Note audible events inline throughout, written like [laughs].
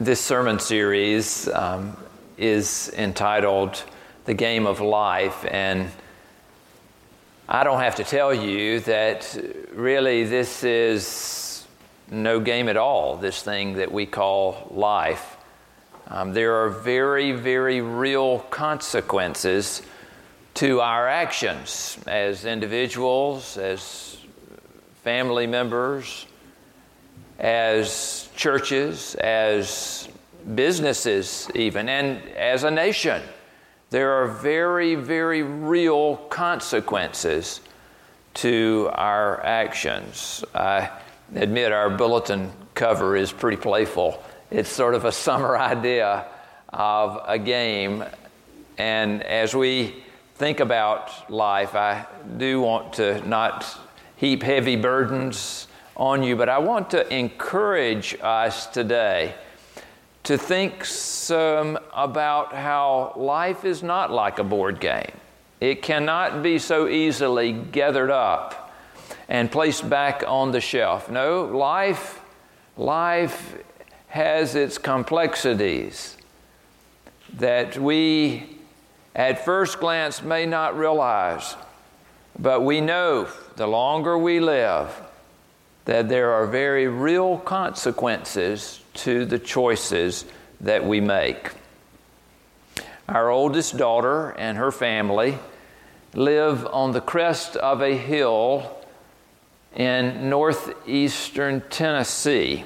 This sermon series um, is entitled The Game of Life, and I don't have to tell you that really this is no game at all, this thing that we call life. Um, there are very, very real consequences to our actions as individuals, as family members, as churches, as businesses, even, and as a nation. There are very, very real consequences to our actions. I admit our bulletin cover is pretty playful. It's sort of a summer [laughs] idea of a game. And as we think about life, I do want to not heap heavy burdens on you, but I want to encourage us today to think some about how life is not like a board game. It cannot be so easily gathered up and placed back on the shelf. No, life, life has its complexities that we at first glance may not realize, but we know the longer we live, that there are very real consequences to the choices that we make. Our oldest daughter and her family live on the crest of a hill in northeastern Tennessee.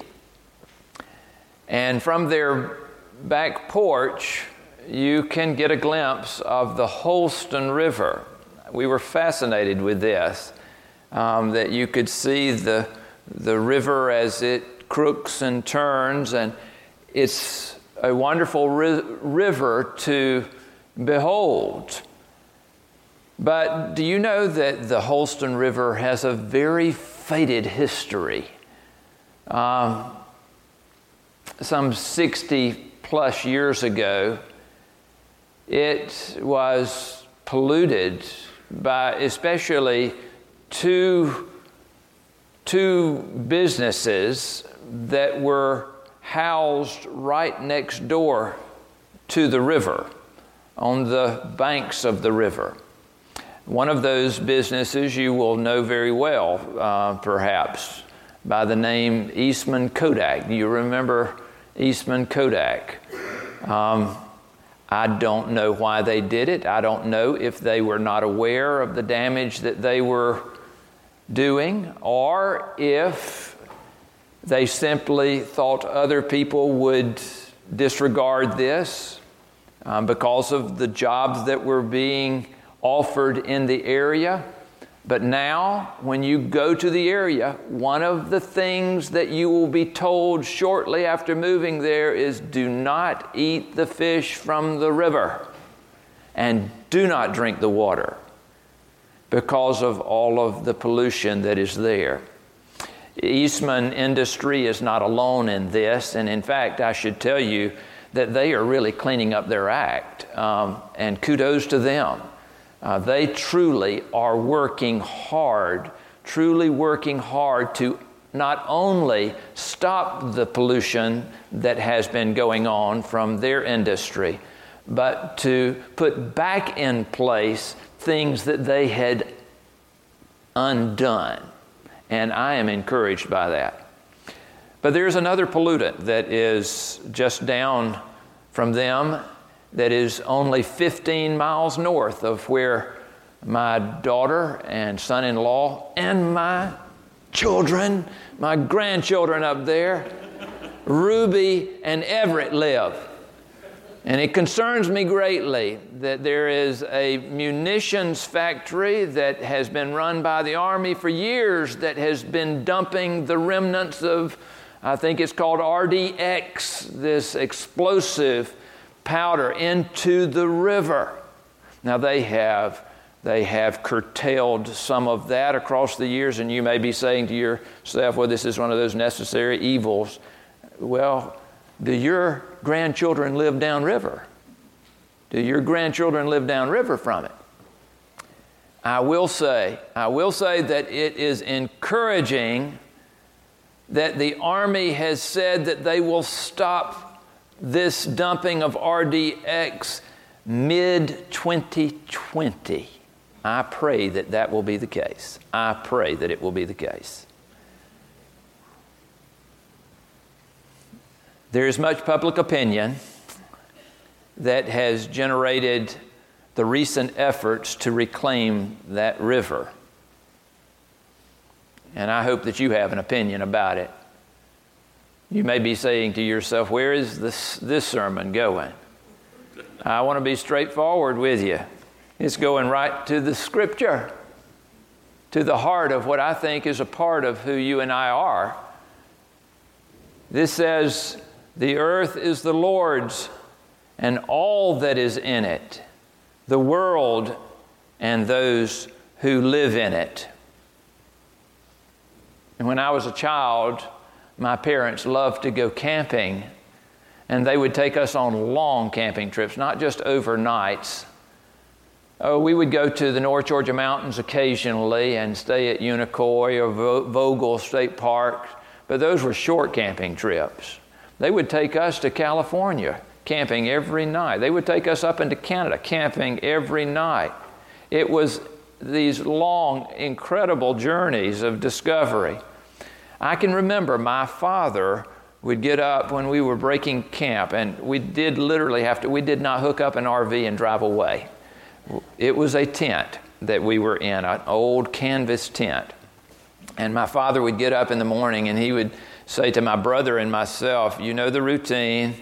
And from their back porch, you can get a glimpse of the Holston River. We were fascinated with this, um, that you could see the the river as it crooks and turns, and it's a wonderful ri- river to behold. But do you know that the Holston River has a very faded history? Um, some 60 plus years ago, it was polluted by especially two two businesses that were housed right next door to the river, on the banks of the river. One of those businesses you will know very well, uh, perhaps, by the name Eastman Kodak. Do you remember Eastman Kodak? Um, I don't know why they did it. I don't know if they were not aware of the damage that they were doing, or if they simply thought other people would disregard this um, because of the jobs that were being offered in the area. But now, when you go to the area, one of the things that you will be told shortly after moving there is do not eat the fish from the river and do not drink the water because of all of the pollution that is there. Eastman Industry is not alone in this, and in fact, I should tell you that they are really cleaning up their act, um, and kudos to them. Uh, they truly are working hard, truly working hard to not only stop the pollution that has been going on from their industry, but to put back in place things that they had undone. And I am encouraged by that. But there's another pollutant that is just down from them that is only 15 miles north of where my daughter and son in law and my children, my grandchildren up there, Ruby and Everett live. And it concerns me greatly that there is a munitions factory that has been run by the Army for years that has been dumping the remnants of, I think it's called RDX, this explosive powder, into the river. Now they have. They have curtailed some of that across the years, and you may be saying to yourself, well, this is one of those necessary evils. Well, do your grandchildren live downriver? Do your grandchildren live downriver from it? I will say, I will say that it is encouraging that the Army has said that they will stop this dumping of RDX mid 2020. I pray that that will be the case. I pray that it will be the case. There is much public opinion that has generated the recent efforts to reclaim that river. And I hope that you have an opinion about it. You may be saying to yourself, Where is this, this sermon going? I want to be straightforward with you. It's going right to the scripture, to the heart of what I think is a part of who you and I are. This says, The earth is the Lord's and all that is in it, the world and those who live in it. And when I was a child, my parents loved to go camping, and they would take us on long camping trips, not just overnights. Oh, we would go to the North Georgia mountains occasionally and stay at Unicoi or Vogel State Park, but those were short camping trips. They would take us to California camping every night. They would take us up into Canada camping every night. It was these long, incredible journeys of discovery. I can remember my father would get up when we were breaking camp, and we did literally have to, we did not hook up an RV and drive away. It was a tent that we were in, an old canvas tent. And my father would get up in the morning and he would say to my brother and myself, You know the routine,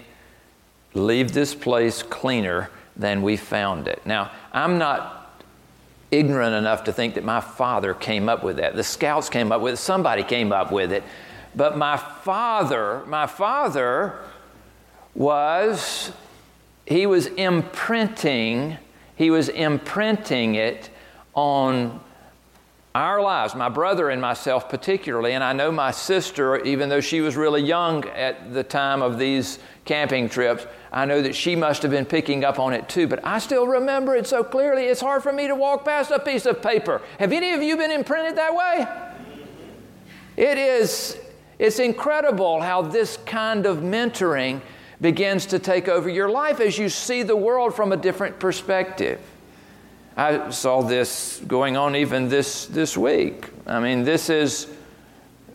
leave this place cleaner than we found it. Now, I'm not ignorant enough to think that my father came up with that. The scouts came up with it, somebody came up with it. But my father, my father was, he was imprinting, he was imprinting it on our lives, my brother and myself particularly, and I know my sister, even though she was really young at the time of these camping trips, I know that she must have been picking up on it too, but I still remember it so clearly. It's hard for me to walk past a piece of paper. Have any of you been imprinted that way? It is, it's incredible how this kind of mentoring begins to take over your life as you see the world from a different perspective. I saw this going on even this, this week. I mean, this is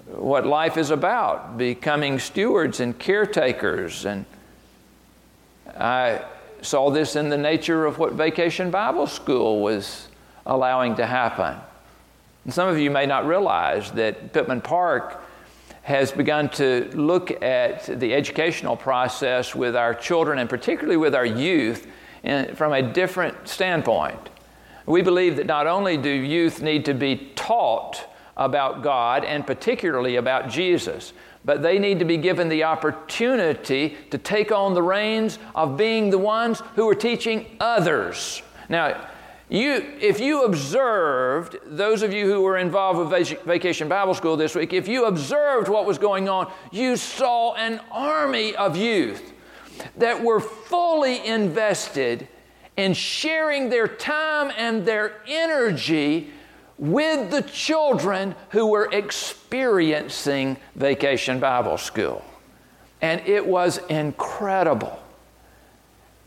what life is about becoming stewards and caretakers. And I saw this in the nature of what Vacation Bible School was allowing to happen. And some of you may not realize that Pittman Park has begun to look at the educational process with our children and particularly with our youth in, from a different standpoint. We believe that not only do youth need to be taught about God and particularly about Jesus, but they need to be given the opportunity to take on the reins of being the ones who are teaching others. Now, you, if you observed, those of you who were involved with Vacation Bible School this week, if you observed what was going on, you saw an army of youth that were fully invested in sharing their time and their energy with the children who were experiencing Vacation Bible School. And it was incredible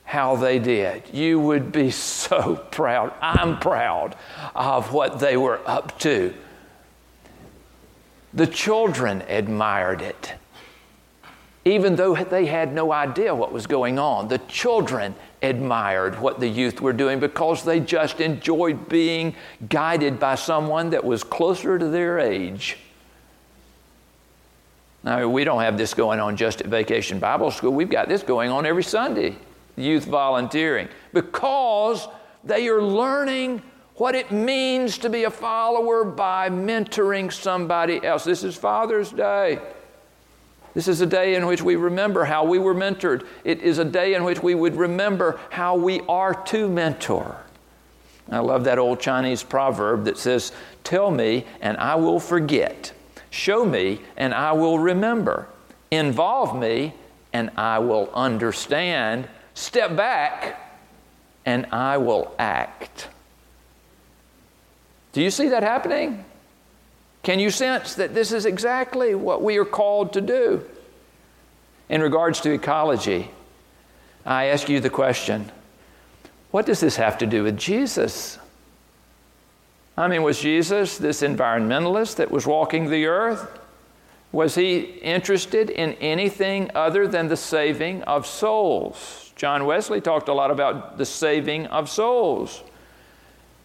how they did. You would be [laughs] so proud. I'm proud of what they were up to. The children admired it even though they had no idea what was going on. The children admired what the youth were doing because they just enjoyed being guided by someone that was closer to their age. Now, we don't have this going on just at Vacation Bible School. We've got this going on every Sunday, youth volunteering, because they are learning what it means to be a follower by mentoring somebody else. This is Father's Day. This is a day in which we remember how we were mentored. It is a day in which we would remember how we are to mentor. I love that old Chinese proverb that says, Tell me and I will forget. Show me and I will remember. Involve me and I will understand. Step back and I will act. Do you see that happening? Can you sense that this is exactly what we are called to do? In regards to ecology, I ask you the question what does this have to do with Jesus? I mean, was Jesus this environmentalist that was walking the earth? Was he interested in anything other than the saving of souls? John Wesley talked a lot about the saving of souls.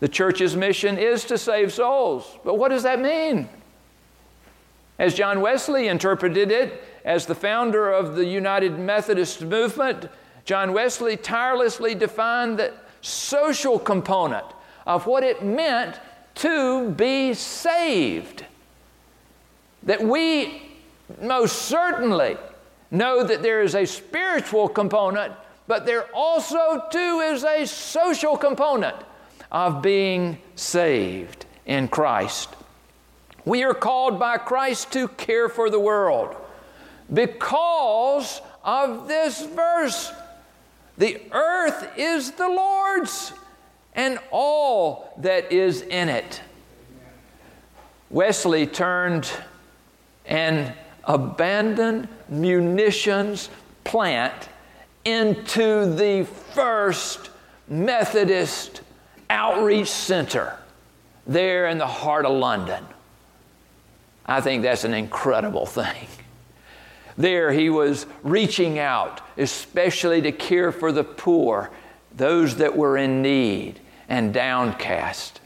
The church's mission is to save souls. But what does that mean? As John Wesley interpreted it, as the founder of the United Methodist movement, John Wesley tirelessly defined the social component of what it meant to be saved. That we most certainly know that there is a spiritual component, but there also, too, is a social component of being saved in Christ. We are called by Christ to care for the world because of this verse. The earth is the Lord's and all that is in it. Wesley turned an abandoned munitions plant into the first Methodist outreach center there in the heart of London. I think that's an incredible thing. There, he was reaching out, especially to care for the poor, those that were in need and downcast.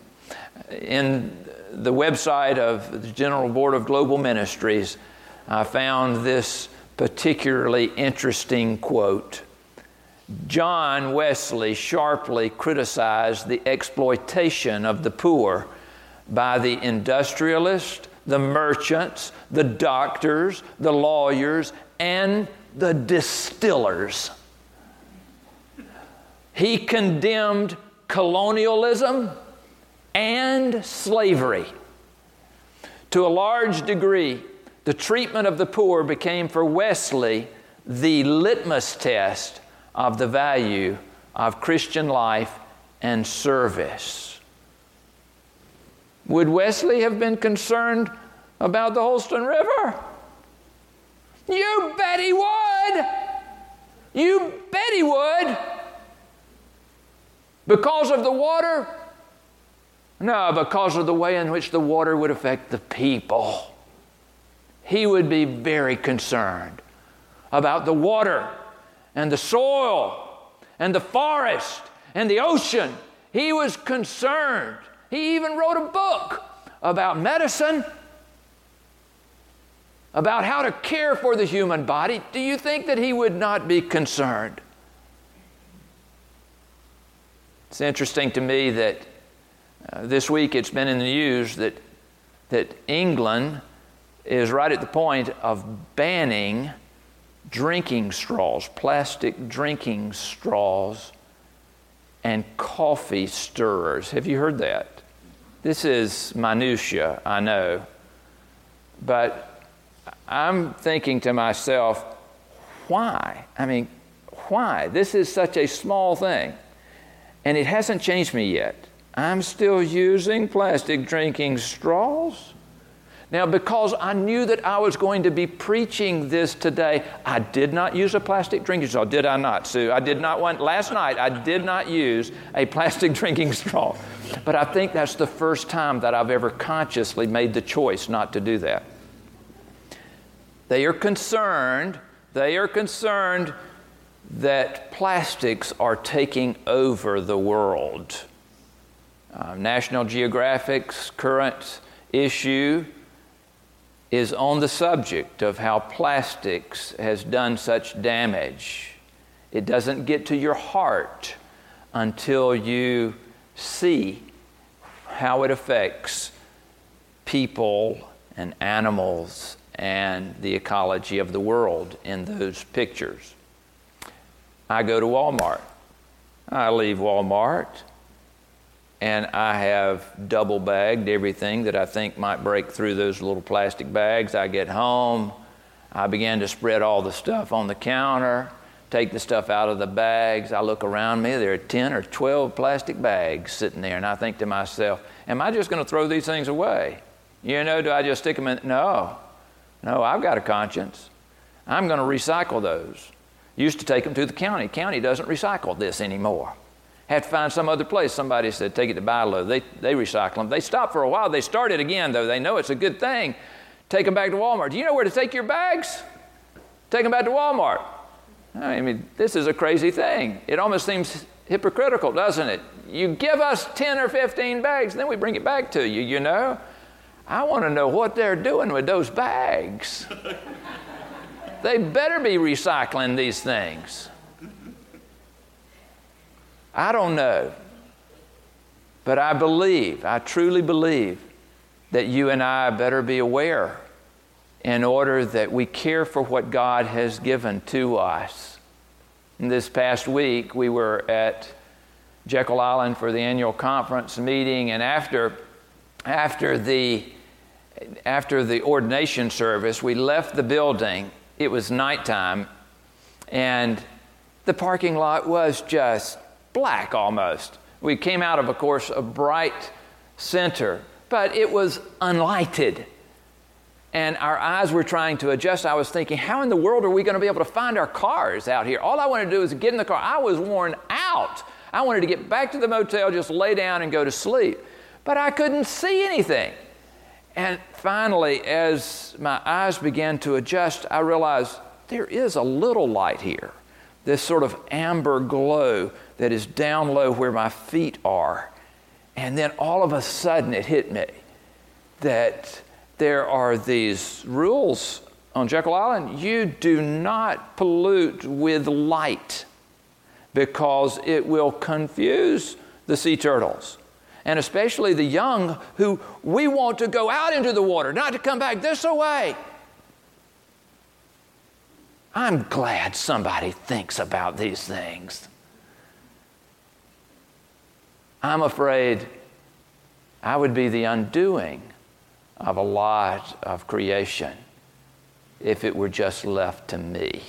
In the website of the General Board of Global Ministries, I found this particularly interesting quote. John Wesley sharply criticized the exploitation of the poor by the industrialists, the merchants, the doctors, the lawyers, and the distillers. He condemned colonialism and slavery. To a large degree, the treatment of the poor became for Wesley the litmus test of the value of Christian life and service. Would Wesley have been concerned about the Holston River? You bet he would! You bet he would! Because of the water? No, because of the way in which the water would affect the people. He would be very concerned about the water and the soil and the forest and the ocean. He was concerned. He even wrote a book about medicine, about how to care for the human body. Do you think that he would not be concerned? It's interesting to me that uh, this week it's been in the news that, that England is right at the point of banning drinking straws, plastic drinking straws, and coffee stirrers. Have you heard that? This is minutia, I know. But I'm thinking to myself, why? I mean, why? This is such a small thing. And it hasn't changed me yet. I'm still using plastic drinking straws. Now, because I knew that I was going to be preaching this today, I did not use a plastic drinking straw. Did I not, Sue? I did not want, last night, I did not use a plastic [laughs] drinking straw. But I think that's the first time that I've ever consciously made the choice not to do that. They are concerned, they are concerned that plastics are taking over the world. Uh, National Geographic's current issue is on the subject of how plastics has done such damage. It doesn't get to your heart until you see how it affects people and animals and the ecology of the world in those pictures. I go to Walmart. I leave Walmart and I have double bagged everything that I think might break through those little plastic bags. I get home, I begin to spread all the stuff on the counter, take the stuff out of the bags. I look around me, there are 10 or 12 plastic bags sitting there, and I think to myself, Am I just going to throw these things away? You know, do I just stick them in? No. No, I've got a conscience. I'm going to recycle those. Used to take them to the county. County doesn't recycle this anymore. Had to find some other place. Somebody said, take it to BI-LO. They, they recycle them. They stopped for a while. They started again, though. They know it's a good thing. Take them back to Walmart. Do you know where to take your bags? Take them back to Walmart. I mean, this is a crazy thing. It almost seems hypocritical, doesn't it? You give us 10 or 15 bags, then we bring it back to you, you know? I want to know what they're doing with those bags. [laughs] they better be recycling these things. I don't know. But I believe, I truly believe, that you and I better be aware in order that we care for what God has given to us. And this past week, we were at Jekyll Island for the annual conference meeting, and after, after, the, after the ordination service, we left the building. It was nighttime, and the parking lot was just black almost. We came out of, of course, a bright center, but it was unlighted and our eyes were trying to adjust. I was thinking, how in the world are we going to be able to find our cars out here? All I wanted to do was get in the car. I was worn out. I wanted to get back to the motel, just lay down and go to sleep. But I couldn't see anything. And finally, as my eyes began to adjust, I realized there is a little light here. This sort of amber glow that is down low where my feet are. And then all of a sudden it hit me that there are these rules on Jekyll Island. You do not pollute with light because it will confuse the sea turtles. And especially the young who we want to go out into the water, not to come back this way. I'm glad somebody thinks about these things. I'm afraid I would be the undoing of a lot of creation if it were just left to me.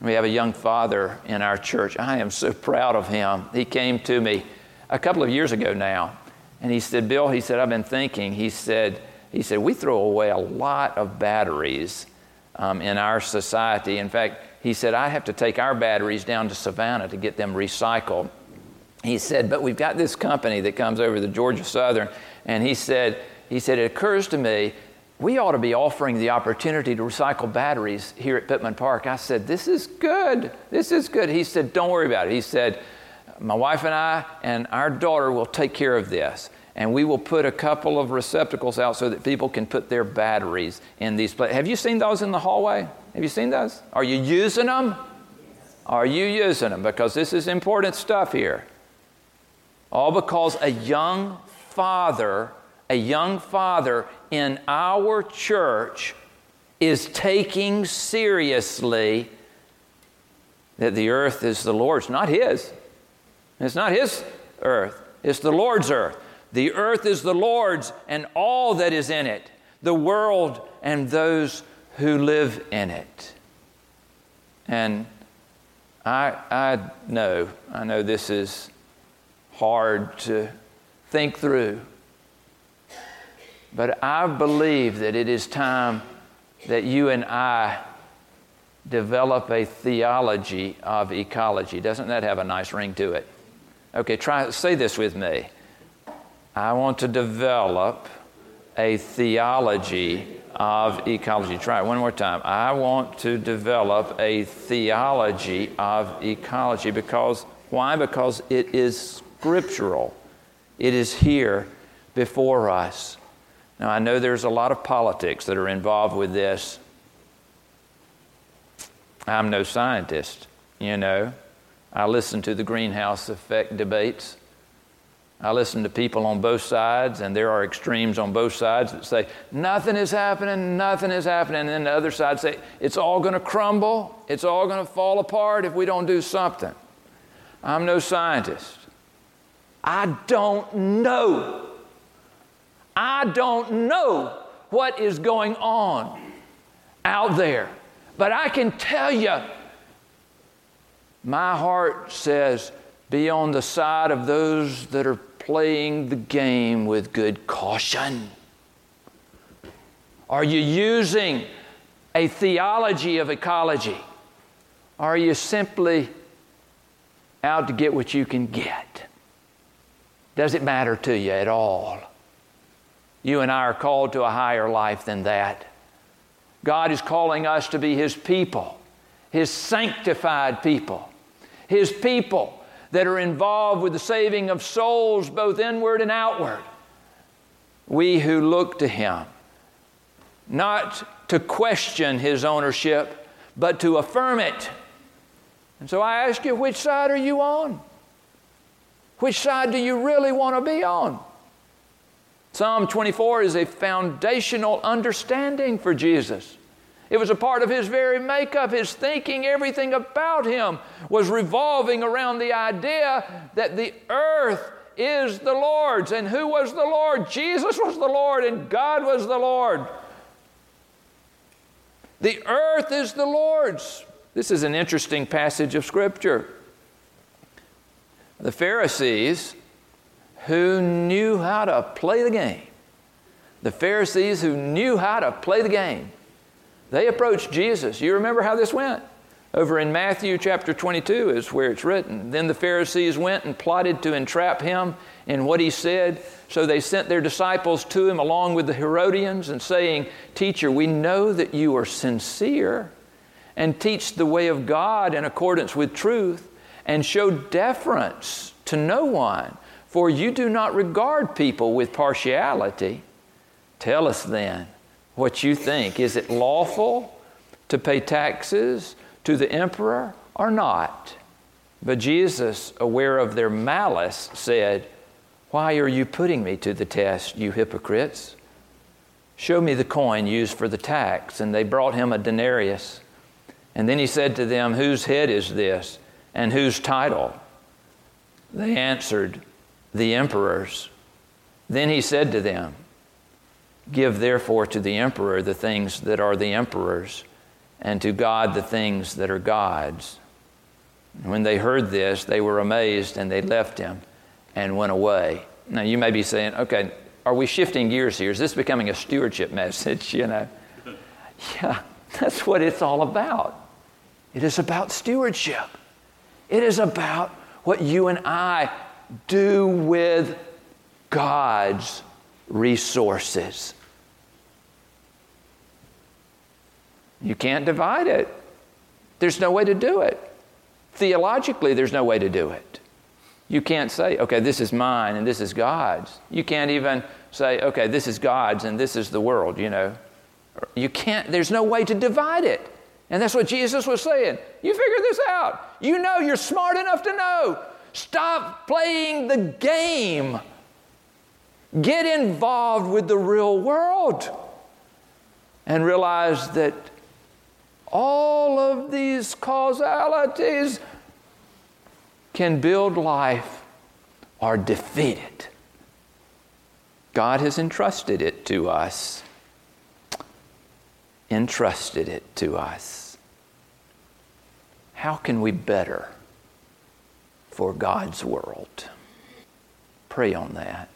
We have a young father in our church. I am so proud of him. He came to me a couple of years ago now, and he said, Bill, he said, I've been thinking. He said, he said, we throw away a lot of batteries um, in our society. In fact, he said, I have to take our batteries down to Savannah to get them recycled. He said, but we've got this company that comes over the Georgia Southern, and he said, he said, It occurs to me we ought to be offering the opportunity to recycle batteries here at Pittman Park. I said, This is good. This is good. He said, Don't worry about it. He said, My wife and I and our daughter will take care of this. And we will put a couple of receptacles out so that people can put their batteries in these places. Have you seen those in the hallway? Have you seen those? Are you using them? Are you using them? Because this is important stuff here. All because a young father, a young father in our church is taking seriously that the earth is the Lord's, not His. It's not His earth, it's the Lord's earth. The earth is the Lord's and all that is in it, the world and those who live in it. And I, I know, I know this is hard to think through. But I believe that it is time that you and I develop a theology of ecology. Doesn't that have a nice ring to it? Okay, try say this with me. I want to develop a theology of ecology. Try it one more time. I want to develop a theology of ecology because why? Because it is scriptural. It is here before us. Now, I know there's a lot of politics that are involved with this. I'm no scientist, you know. I listen to the greenhouse effect debates. I listen to people on both sides, and there are extremes on both sides that say, nothing is happening, nothing is happening. And then the other side say, it's all going to crumble, it's all going to fall apart if we don't do something. I'm no scientist. I don't know. I don't know what is going on out there. But I can tell you, my heart says, be on the side of those that are playing the game with good caution. Are you using a theology of ecology? Are you simply out to get what you can get? Does it matter to you at all? You and I are called to a higher life than that. God is calling us to be His people, His sanctified people, His people that are involved with the saving of souls, both inward and outward. We who look to Him, not to question His ownership, but to affirm it. And so I ask you, which side are you on? Which side do you really want to be on? Psalm 24 is a foundational understanding for Jesus. It was a part of his very makeup, his thinking, everything about him was revolving around the idea that the earth is the Lord's. And who was the Lord? Jesus was the Lord, and God was the Lord. The earth is the Lord's. This is an interesting passage of Scripture. The Pharisees who knew how to play the game, the Pharisees who knew how to play the game, they approached Jesus. You remember how this went? Over in Matthew chapter 22 is where it's written. Then the Pharisees went and plotted to entrap him in what he said. So they sent their disciples to him along with the Herodians and saying, Teacher, we know that you are sincere and teach the way of God in accordance with truth and show deference to no one, for you do not regard people with partiality. Tell us then what you think. Is it lawful to pay taxes to the emperor or not? But Jesus, aware of their malice, said, Why are you putting me to the test, you hypocrites? Show me the coin used for the tax. And they brought him a denarius. And then he said to them, Whose head is this? And whose title? They answered, The emperor's. Then he said to them, Give therefore to the emperor the things that are the emperor's, and to God the things that are God's. when they heard this, they were amazed and they left him and went away. Now you may be saying, okay, are we shifting gears here? Is this becoming a stewardship [laughs] message? You know? [laughs] Yeah, that's what it's all about. It is about stewardship. It is about what you and I do with God's resources. You can't divide it. There's no way to do it. Theologically, there's no way to do it. You can't say, okay, this is mine and this is God's. You can't even say, okay, this is God's and this is the world, you know. You can't, there's no way to divide it. And that's what Jesus was saying. You figure this out. You know you're smart enough to know. Stop playing the game. Get involved with the real world and realize that all of these causalities can build life or defeat it. God has entrusted it to us. Entrusted it to us how can we better for God's world? Pray on that.